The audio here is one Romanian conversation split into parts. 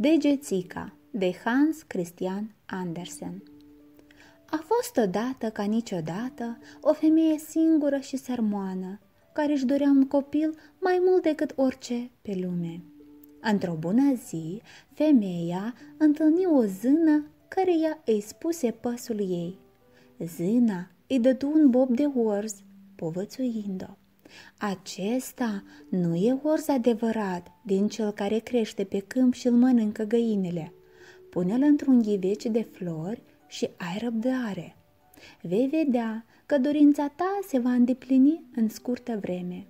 Degețica de Hans Christian Andersen A fost odată ca niciodată o femeie singură și sărmoană, care își dorea un copil mai mult decât orice pe lume. Într-o bună zi, femeia întâlni o zână care ea îi spuse păsul ei. Zâna îi dădu un bob de orz, povățuind-o. Acesta nu e orz adevărat din cel care crește pe câmp și îl mănâncă găinile. Pune-l într-un ghiveci de flori și ai răbdare. Vei vedea că dorința ta se va îndeplini în scurtă vreme.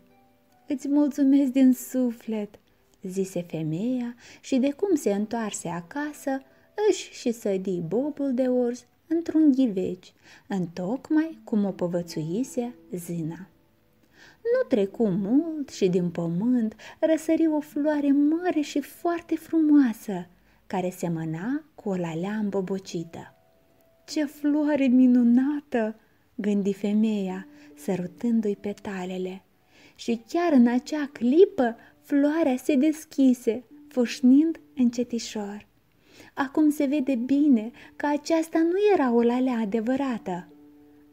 Îți mulțumesc din suflet, zise femeia și de cum se întoarse acasă, își și sădi bobul de orz într-un ghiveci, întocmai cum o povățuise zâna. Nu trecu mult și din pământ răsări o floare mare și foarte frumoasă, care semăna cu o lalea îmbobocită. Ce floare minunată!" gândi femeia, sărutându-i petalele. Și chiar în acea clipă, floarea se deschise, foșnind încetișor. Acum se vede bine că aceasta nu era o lalea adevărată.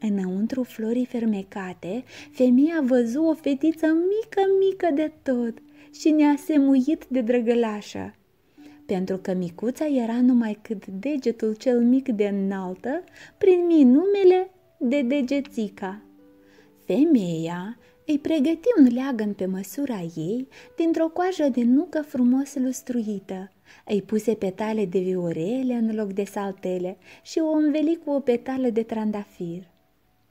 Înăuntru florii fermecate, femeia văzu o fetiță mică, mică de tot și ne-a semuit de drăgălașă. Pentru că micuța era numai cât degetul cel mic de înaltă, primi numele de degețica. Femeia îi pregăti un leagăn pe măsura ei dintr-o coajă de nucă frumos lustruită. Îi puse petale de viorele în loc de saltele și o înveli cu o petală de trandafir.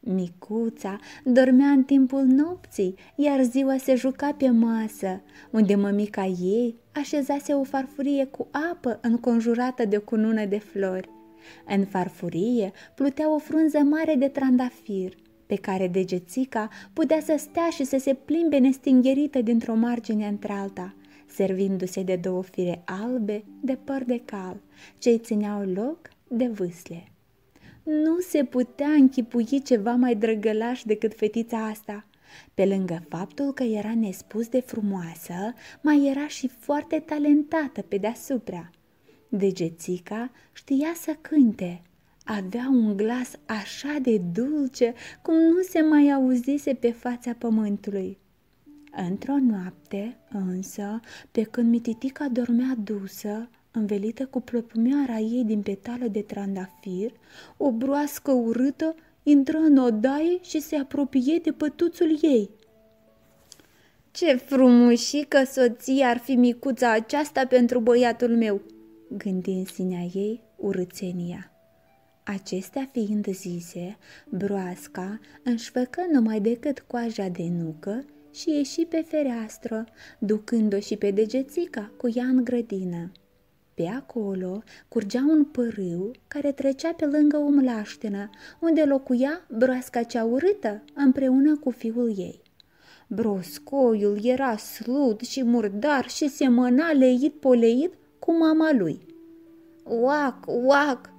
Micuța dormea în timpul nopții, iar ziua se juca pe masă, unde mămica ei așezase o farfurie cu apă înconjurată de o cunună de flori. În farfurie plutea o frunză mare de trandafir, pe care degețica putea să stea și să se plimbe nestingherită dintr-o margine într-alta, servindu-se de două fire albe de păr de cal, ce îi țineau loc de vâsle. Nu se putea închipui ceva mai drăgălaș decât fetița asta. Pe lângă faptul că era nespus de frumoasă, mai era și foarte talentată pe deasupra. Degețica știa să cânte. Avea un glas așa de dulce cum nu se mai auzise pe fața pământului. Într-o noapte, însă, pe când mititica dormea dusă, învelită cu plăpumioara ei din petală de trandafir, o broască urâtă intră în odaie și se apropie de pătuțul ei. Ce frumușică soție ar fi micuța aceasta pentru băiatul meu!" gândi în sinea ei urâțenia. Acestea fiind zise, broasca înșfăcă numai decât coaja de nucă și ieși pe fereastră, ducând-o și pe degețica cu ea în grădină. Pe acolo curgea un pârâu care trecea pe lângă o mlaștină, unde locuia broasca cea urâtă împreună cu fiul ei. Broscoiul era slut și murdar și semăna leit poleit cu mama lui. Uac, uac,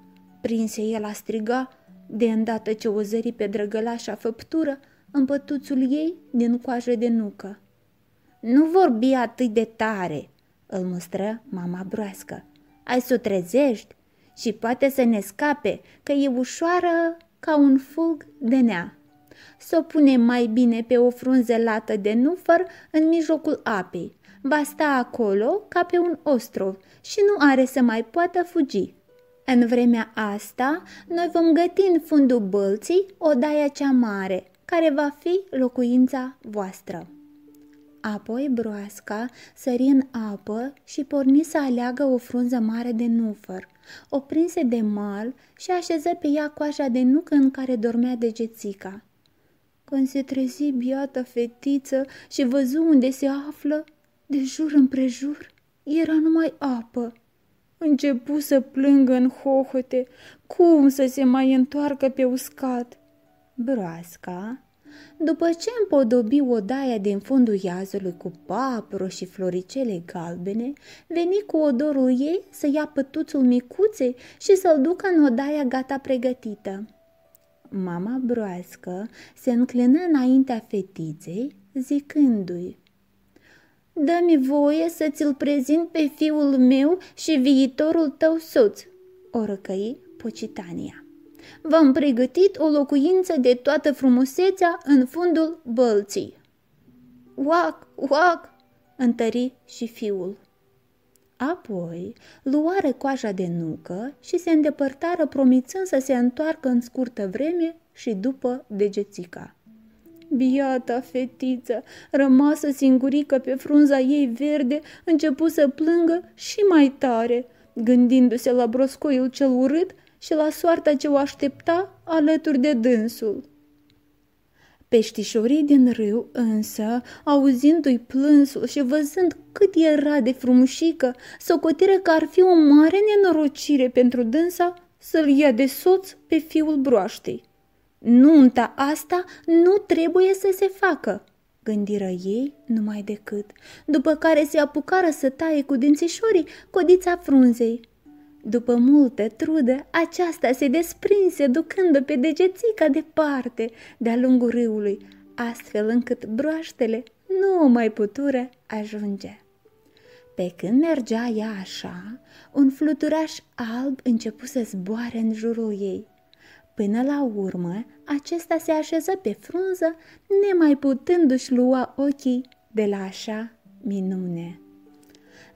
prinse el a striga, de îndată ce o zări pe drăgălașa făptură în pătuțul ei din coajă de nucă. Nu vorbi atât de tare, îl mustră mama broască. Ai să o trezești și poate să ne scape, că e ușoară ca un fulg de nea. Să o punem mai bine pe o frunză lată de nufăr în mijlocul apei. Va sta acolo ca pe un ostrov și nu are să mai poată fugi. În vremea asta, noi vom găti în fundul bălții odaia cea mare, care va fi locuința voastră. Apoi broasca sări în apă și porni să aleagă o frunză mare de nufăr. O prinse de mal și așeză pe ea coaja de nucă în care dormea degețica. Când se trezi biata fetiță și văzu unde se află, de jur împrejur era numai apă. Începu să plângă în hohote, cum să se mai întoarcă pe uscat. Broasca după ce împodobi odaia din fundul iazului cu papro și floricele galbene, veni cu odorul ei să ia pătuțul micuței și să-l ducă în odaia gata pregătită. Mama broască se înclină înaintea fetiței, zicându-i, dă-mi voie să ți-l prezint pe fiul meu și viitorul tău soț, o răcăi Pocitania. V-am pregătit o locuință de toată frumusețea în fundul bălții. Uac, uac, întări și fiul. Apoi luare coaja de nucă și se îndepărtară promițând să se întoarcă în scurtă vreme și după degețica. Biata fetiță, rămasă singurică pe frunza ei verde, începu să plângă și mai tare, gândindu-se la broscoiul cel urât și la soarta ce o aștepta alături de dânsul. Peștișorii din râu însă, auzindu-i plânsul și văzând cât era de frumușică, socotiră că ar fi o mare nenorocire pentru dânsa să-l ia de soț pe fiul broaștei. Nunta asta nu trebuie să se facă, gândiră ei numai decât, după care se apucară să taie cu dințișorii codița frunzei. După multă trudă, aceasta se desprinse ducând-o pe degețica departe de-a lungul râului, astfel încât broaștele nu o mai putură ajunge. Pe când mergea ea așa, un fluturaș alb începu să zboare în jurul ei. Până la urmă, acesta se așeză pe frunză, nemai putându-și lua ochii de la așa minune.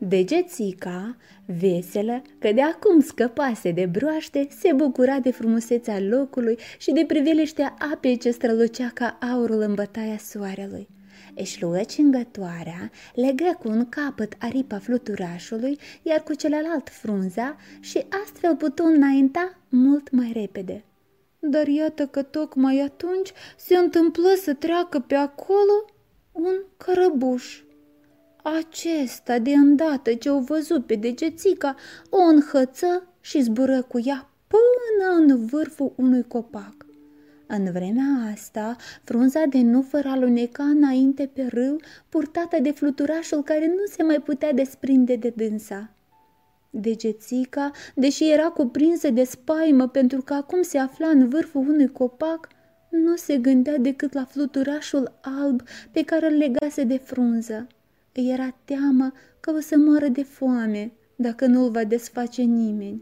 Degețica, veselă, că de acum scăpase de broaște, se bucura de frumusețea locului și de priveliștea apei ce strălucea ca aurul în bătaia soarelui. Își luă cingătoarea, legă cu un capăt aripa fluturașului, iar cu celălalt frunza și astfel putu înainta mult mai repede. Dar iată că tocmai atunci se întâmplă să treacă pe acolo un cărăbuș. Acesta, de îndată ce o văzut pe degețica, o înhăță și zbură cu ea până în vârful unui copac. În vremea asta, frunza de nufăr aluneca înainte pe râu, purtată de fluturașul care nu se mai putea desprinde de dânsa. Degețica, deși era cuprinsă de spaimă pentru că acum se afla în vârful unui copac, nu se gândea decât la fluturașul alb pe care îl legase de frunză. Îi era teamă că o să moară de foame dacă nu îl va desface nimeni.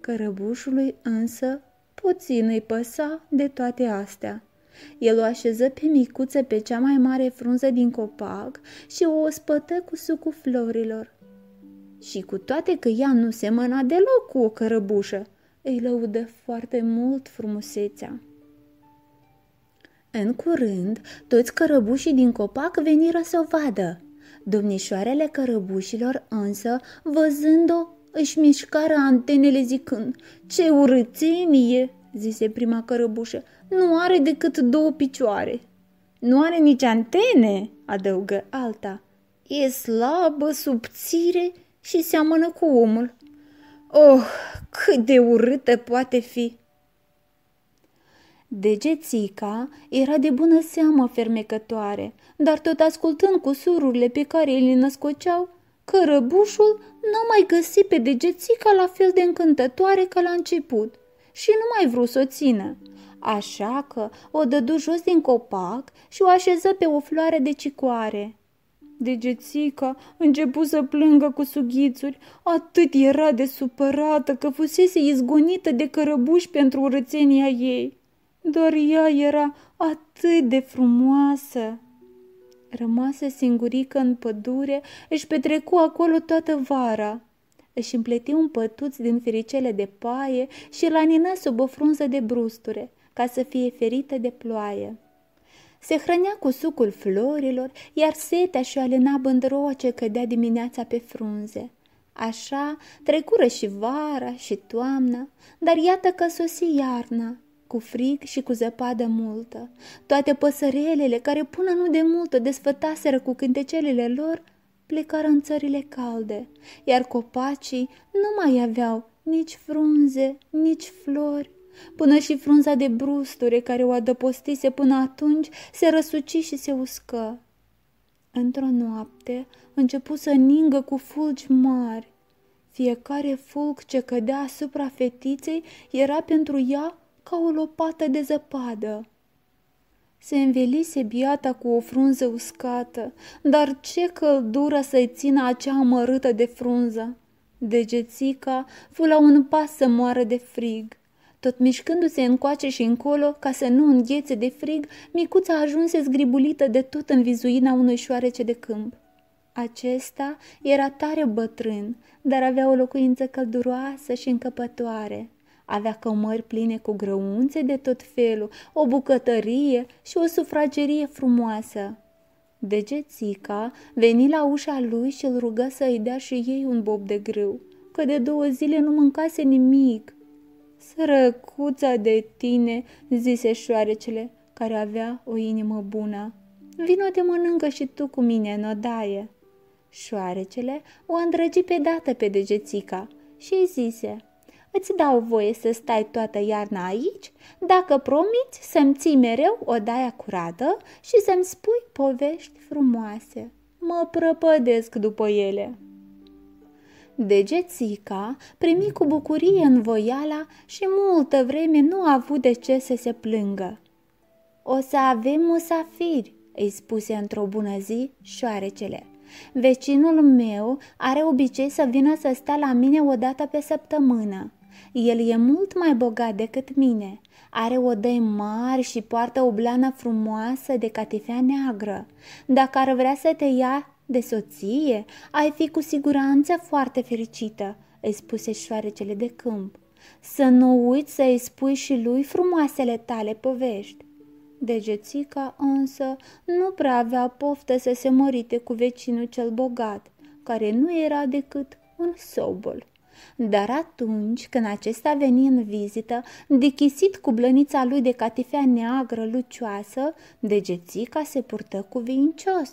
Cărăbușului însă puțin îi păsa de toate astea. El o așeză pe micuță pe cea mai mare frunză din copac și o ospătă cu sucul florilor. Și cu toate că ea nu semăna deloc cu o cărăbușă, îi lăudă foarte mult frumusețea. În curând, toți cărăbușii din copac veniră să o vadă. Domnișoarele cărăbușilor însă, văzând-o, își mișcară antenele zicând, Ce urățenie!" zise prima cărăbușă, nu are decât două picioare. Nu are nici antene, adăugă alta. E slabă, subțire și seamănă cu omul. Oh, cât de urâtă poate fi! Degețica era de bună seamă fermecătoare, dar tot ascultând cu sururile pe care îi le născoceau, cărăbușul nu mai găsi pe degețica la fel de încântătoare ca la început și nu mai vrut să o țină. Așa că o dădu jos din copac și o așeză pe o floare de cicoare. Degețica începu să plângă cu sughițuri, atât era de supărată că fusese izgonită de cărăbuși pentru urățenia ei. Doar ea era atât de frumoasă. Rămase singurică în pădure, își petrecu acolo toată vara. Își împleti un pătuț din fericele de paie și l anină sub o frunză de brusture, ca să fie ferită de ploaie. Se hrănea cu sucul florilor, iar setea și-o alina bândroa ce cădea dimineața pe frunze. Așa trecură și vara și toamna, dar iată că sosi iarna cu frig și cu zăpadă multă. Toate păsărelele, care până nu de mult o desfătaseră cu cântecelele lor, plecară în țările calde, iar copacii nu mai aveau nici frunze, nici flori. Până și frunza de brusture care o adăpostise până atunci se răsuci și se uscă. Într-o noapte începu să ningă cu fulgi mari. Fiecare fulg ce cădea asupra fetiței era pentru ea ca o lopată de zăpadă. Se învelise biata cu o frunză uscată, dar ce căldură să-i țină acea amărâtă de frunză! Degețica fu la un pas să moară de frig. Tot mișcându-se încoace și încolo, ca să nu înghețe de frig, micuța ajunse zgribulită de tot în vizuina unui șoarece de câmp. Acesta era tare bătrân, dar avea o locuință călduroasă și încăpătoare. Avea cămări pline cu grăunțe de tot felul, o bucătărie și o sufragerie frumoasă. Degețica veni la ușa lui și îl rugă să îi dea și ei un bob de grâu, că de două zile nu mâncase nimic. Sărăcuța de tine, zise șoarecele, care avea o inimă bună. Vino de mănâncă și tu cu mine în odaie. Șoarecele o îndrăgi pe dată pe degețica și îi zise – Îți dau voie să stai toată iarna aici, dacă promiți să-mi ții mereu odaia curată și să-mi spui povești frumoase. Mă prăpădesc după ele. Degețica primi cu bucurie în voiala și multă vreme nu a avut de ce să se plângă. O să avem musafiri, îi spuse într-o bună zi șoarecele. Vecinul meu are obicei să vină să stea la mine o dată pe săptămână. El e mult mai bogat decât mine. Are odăi mari și poartă o blană frumoasă de catifea neagră. Dacă ar vrea să te ia de soție, ai fi cu siguranță foarte fericită, îi spuse șoarecele de câmp. Să nu uiți să îi spui și lui frumoasele tale povești. Degețica însă nu prea avea poftă să se mărite cu vecinul cel bogat, care nu era decât un sobol. Dar atunci când acesta veni în vizită, dichisit cu blănița lui de catifea neagră lucioasă, degețica se purtă cu vincios.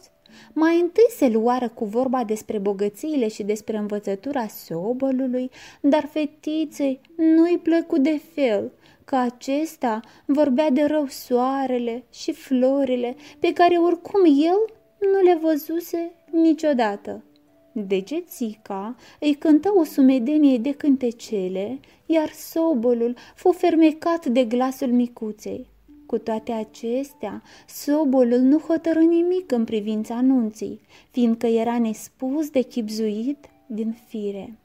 Mai întâi se luară cu vorba despre bogățiile și despre învățătura sobolului, dar fetiței nu-i plăcu de fel, că acesta vorbea de rău soarele și florile, pe care oricum el nu le văzuse niciodată. Degețica îi cântă o sumedenie de cântecele, iar sobolul fu fermecat de glasul micuței. Cu toate acestea, sobolul nu hotărâ nimic în privința anunții, fiindcă era nespus de chipzuit din fire.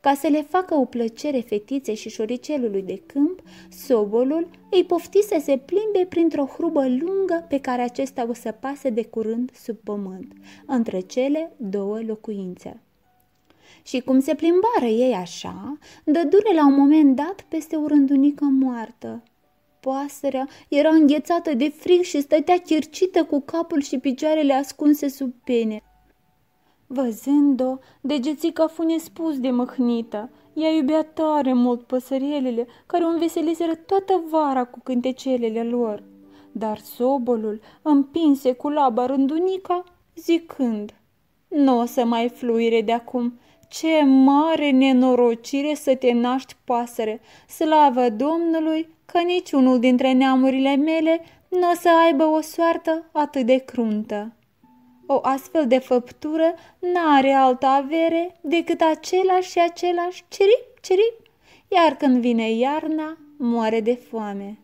Ca să le facă o plăcere fetiței și șoricelului de câmp, sobolul îi pofti să se plimbe printr-o hrubă lungă pe care acesta o să pase de curând sub pământ, între cele două locuințe. Și cum se plimbară ei așa, dădure la un moment dat peste o rândunică moartă. Pasărea era înghețată de frig și stătea chircită cu capul și picioarele ascunse sub pene. Văzând-o, degețica fu nespus de măhnită. Ea iubea tare mult păsărielele, care o înveseliseră toată vara cu cântecelele lor. Dar sobolul împinse cu laba rândunica, zicând, Nu o să mai fluire de acum, ce mare nenorocire să te naști pasăre! Slavă Domnului că niciunul dintre neamurile mele nu o să aibă o soartă atât de cruntă. O astfel de făptură n-are altă avere decât același și același cirip, cirip, iar când vine iarna, moare de foame.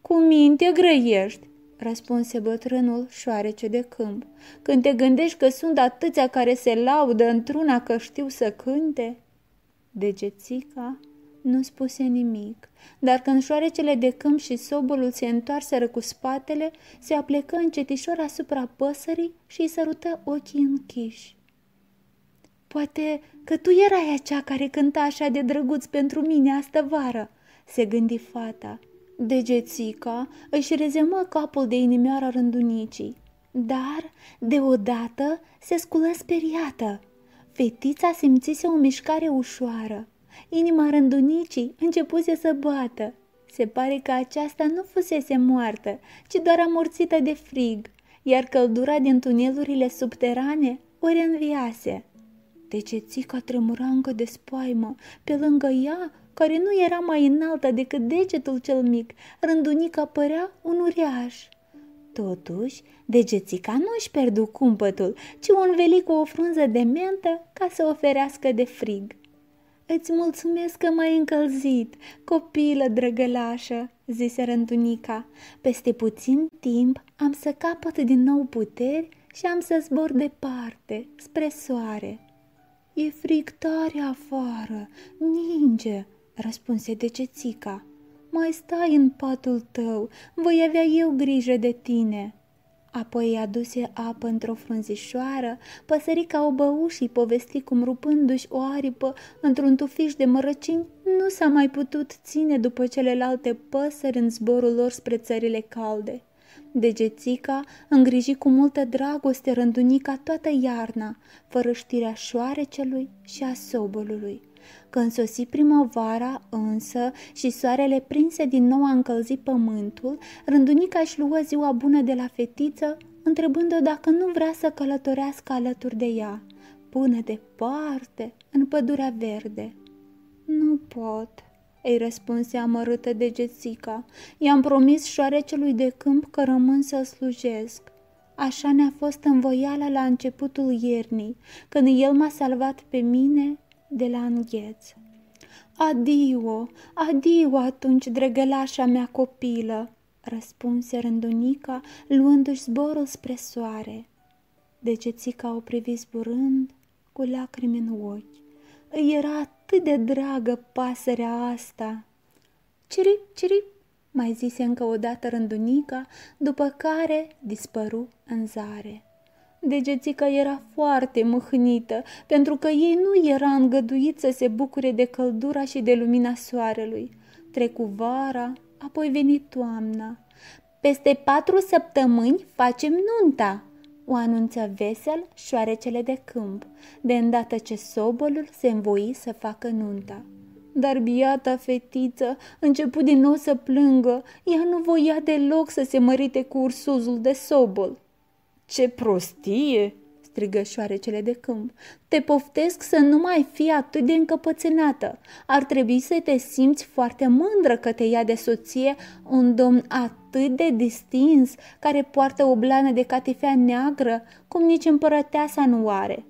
Cu minte grăiești, răspunse bătrânul șoarece de câmp, când te gândești că sunt atâția care se laudă într-una că știu să cânte. Degețica nu spuse nimic, dar când șoarecele de câmp și sobolul se întoarseră cu spatele, se aplecă încetișor asupra păsării și îi sărută ochii închiși. Poate că tu erai acea care cânta așa de drăguț pentru mine astă vară, se gândi fata. Degețica își rezemă capul de inimioara rândunicii, dar deodată se sculă speriată. Fetița simțise o mișcare ușoară. Inima rândunicii începuse să bată. Se pare că aceasta nu fusese moartă, ci doar amorțită de frig, iar căldura din tunelurile subterane o reînviase. Decețica tremura încă de spaimă. Pe lângă ea, care nu era mai înaltă decât degetul cel mic, rândunica părea un uriaș. Totuși, degețica nu își perdu cumpătul, ci un veli cu o frunză de mentă ca să oferească de frig. Îți mulțumesc că m-ai încălzit, copilă drăgălașă, zise rândunica, peste puțin timp am să capăt din nou puteri și am să zbor departe, spre soare. E frig tare afară, ninge, răspunse degețica. Mai stai în patul tău, voi avea eu grijă de tine. Apoi i-a aduse apă într-o frunzișoară, păsărica o bău și povesti cum rupându-și o aripă într-un tufiș de mărăcini, nu s-a mai putut ține după celelalte păsări în zborul lor spre țările calde. Degețica îngriji cu multă dragoste rândunica toată iarna, fără știrea șoarecelui și a sobolului. Când sosi primăvara însă și soarele prinse din nou a încălzit pământul, rândunica își luă ziua bună de la fetiță, întrebând-o dacă nu vrea să călătorească alături de ea, până departe, în pădurea verde. Nu pot, îi răspunse amărâtă de Jessica. I-am promis șoarecelui de câmp că rămân să slujesc. Așa ne-a fost învoiala la începutul iernii, când el m-a salvat pe mine de la îngheț. Adio, adio atunci, dregălașa mea copilă, răspunse rândunica, luându-și zborul spre soare. Degețica o privi zburând cu lacrimi în ochi. Îi era atât de dragă pasărea asta. Cirip, cirip, mai zise încă o dată rândunica, după care dispăru în zare. Degețica era foarte mâhnită, pentru că ei nu era îngăduit să se bucure de căldura și de lumina soarelui. Trecu vara, apoi veni toamna. Peste patru săptămâni facem nunta, o anunță vesel șoarecele de câmp, de îndată ce sobolul se învoi să facă nunta. Dar biata fetiță început din nou să plângă, ea nu voia deloc să se mărite cu ursuzul de sobol. Ce prostie!" strigă șoarecele de câmp. Te poftesc să nu mai fii atât de încăpățânată. Ar trebui să te simți foarte mândră că te ia de soție un domn atât de distins, care poartă o blană de catifea neagră, cum nici împărăteasa nu are.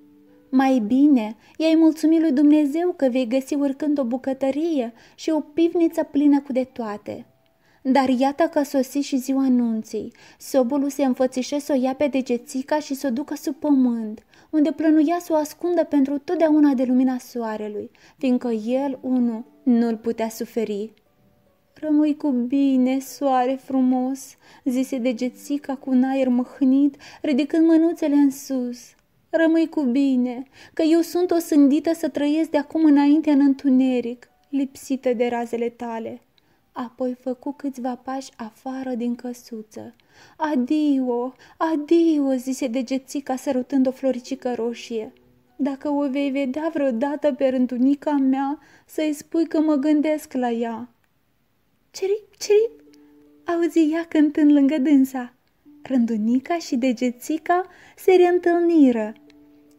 Mai bine, i-ai mulțumit lui Dumnezeu că vei găsi urcând o bucătărie și o pivniță plină cu de toate. Dar iată că sosi și ziua anunții. Sobulul se înfățișe să o ia pe degețica și să o ducă sub pământ, unde plănuia să o ascundă pentru totdeauna de lumina soarelui, fiindcă el, unul, nu-l putea suferi. Rămâi cu bine, soare frumos, zise degețica cu un aer măhnit, ridicând mânuțele în sus. Rămâi cu bine, că eu sunt o sândită să trăiesc de acum înainte în întuneric, lipsită de razele tale apoi făcu câțiva pași afară din căsuță. Adio, adio, zise degețica sărutând o floricică roșie. Dacă o vei vedea vreodată pe rândunica mea, să-i spui că mă gândesc la ea. Cirip, cirip, auzi ea cântând lângă dânsa. Rândunica și degețica se reîntâlniră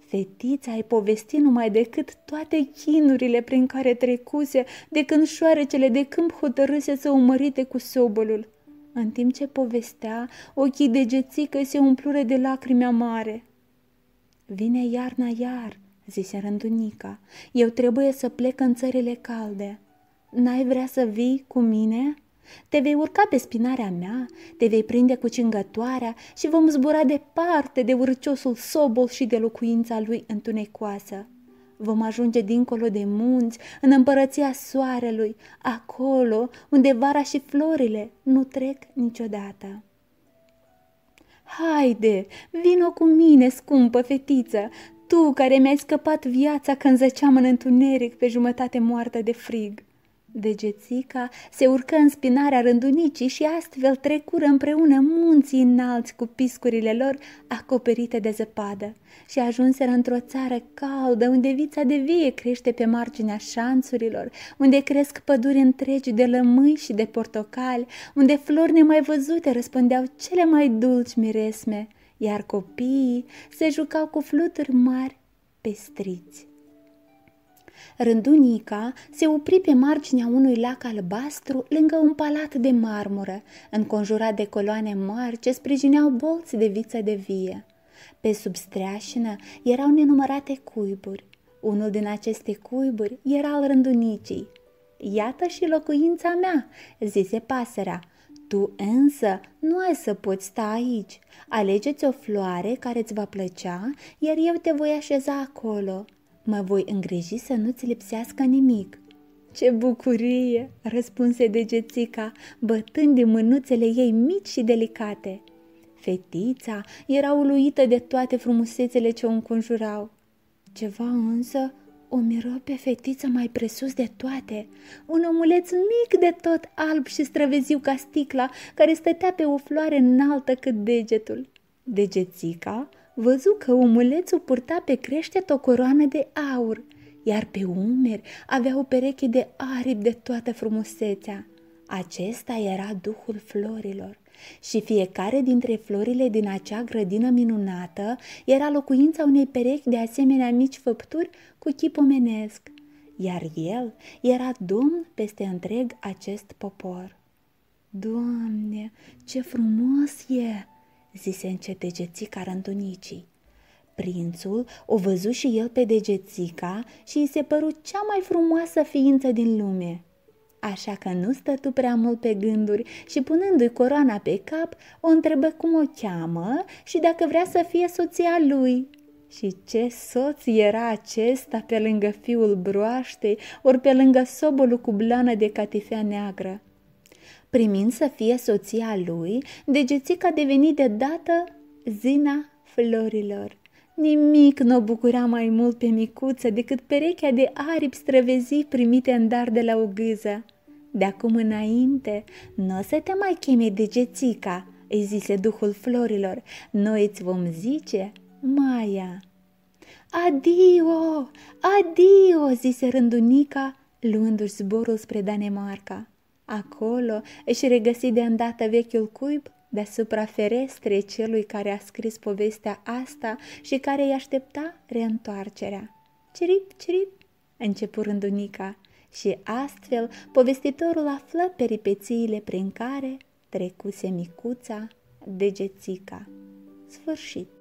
Fetița ai povesti numai decât toate chinurile prin care trecuse de când șoarecele de câmp hotărâse să umărite cu sobolul. În timp ce povestea, ochii de gețică se umplure de lacrimi amare. Vine iarna iar, zise rândunica. Eu trebuie să plec în țările calde. N-ai vrea să vii cu mine?" Te vei urca pe spinarea mea, te vei prinde cu cingătoarea și vom zbura departe de urciosul sobol și de locuința lui întunecoasă. Vom ajunge dincolo de munți, în împărăția soarelui, acolo unde vara și florile nu trec niciodată. Haide, vino cu mine, scumpă fetiță, tu care mi-ai scăpat viața când zăceam în întuneric pe jumătate moartă de frig. Degețica se urcă în spinarea rândunicii și astfel trecură împreună munții înalți cu piscurile lor acoperite de zăpadă și ajunseră într-o țară caldă unde vița de vie crește pe marginea șanțurilor, unde cresc păduri întregi de lămâi și de portocali, unde flori nemai văzute răspândeau cele mai dulci miresme, iar copiii se jucau cu fluturi mari pestriți. Rândunica se opri pe marginea unui lac albastru lângă un palat de marmură, înconjurat de coloane mari ce sprijineau bolți de viță de vie. Pe sub streașină erau nenumărate cuiburi. Unul din aceste cuiburi era al rândunicii. iată și locuința mea, zise pasărea. Tu însă nu ai să poți sta aici. Alegeți o floare care îți va plăcea, iar eu te voi așeza acolo. Mă voi îngriji să nu-ți lipsească nimic. Ce bucurie!" răspunse degețica, bătând din mânuțele ei mici și delicate. Fetița era uluită de toate frumusețele ce o înconjurau. Ceva însă o miră pe fetiță mai presus de toate, un omuleț mic de tot alb și străveziu ca sticla, care stătea pe o floare înaltă cât degetul. Degețica văzu că omulețul purta pe creștet o coroană de aur, iar pe umeri avea o pereche de aripi de toată frumusețea. Acesta era duhul florilor și fiecare dintre florile din acea grădină minunată era locuința unei perechi de asemenea mici făpturi cu chip omenesc, iar el era domn peste întreg acest popor. Doamne, ce frumos e!" Zise încet degețica rândunicii. Prințul o văzu și el pe degețica și îi se păru cea mai frumoasă ființă din lume. Așa că nu stătu prea mult pe gânduri și punându-i coroana pe cap, o întrebă cum o cheamă și dacă vrea să fie soția lui. Și ce soț era acesta pe lângă fiul broaștei, ori pe lângă sobolul cu blană de catifea neagră. Primind să fie soția lui, degețica deveni de dată zina florilor. Nimic nu o bucura mai mult pe micuță decât perechea de aripi străvezi primite în dar de la o gâză. De acum înainte, nu o să te mai cheme degețica, îi zise duhul florilor, noi îți vom zice Maia. Adio, adio, zise rândunica, luându-și zborul spre Danemarca. Acolo își regăsi de îndată vechiul cuib deasupra ferestrei celui care a scris povestea asta și care îi aștepta reîntoarcerea. Cirip, cirip, începu rândunica și astfel povestitorul află peripețiile prin care trecuse micuța degețica. Sfârșit.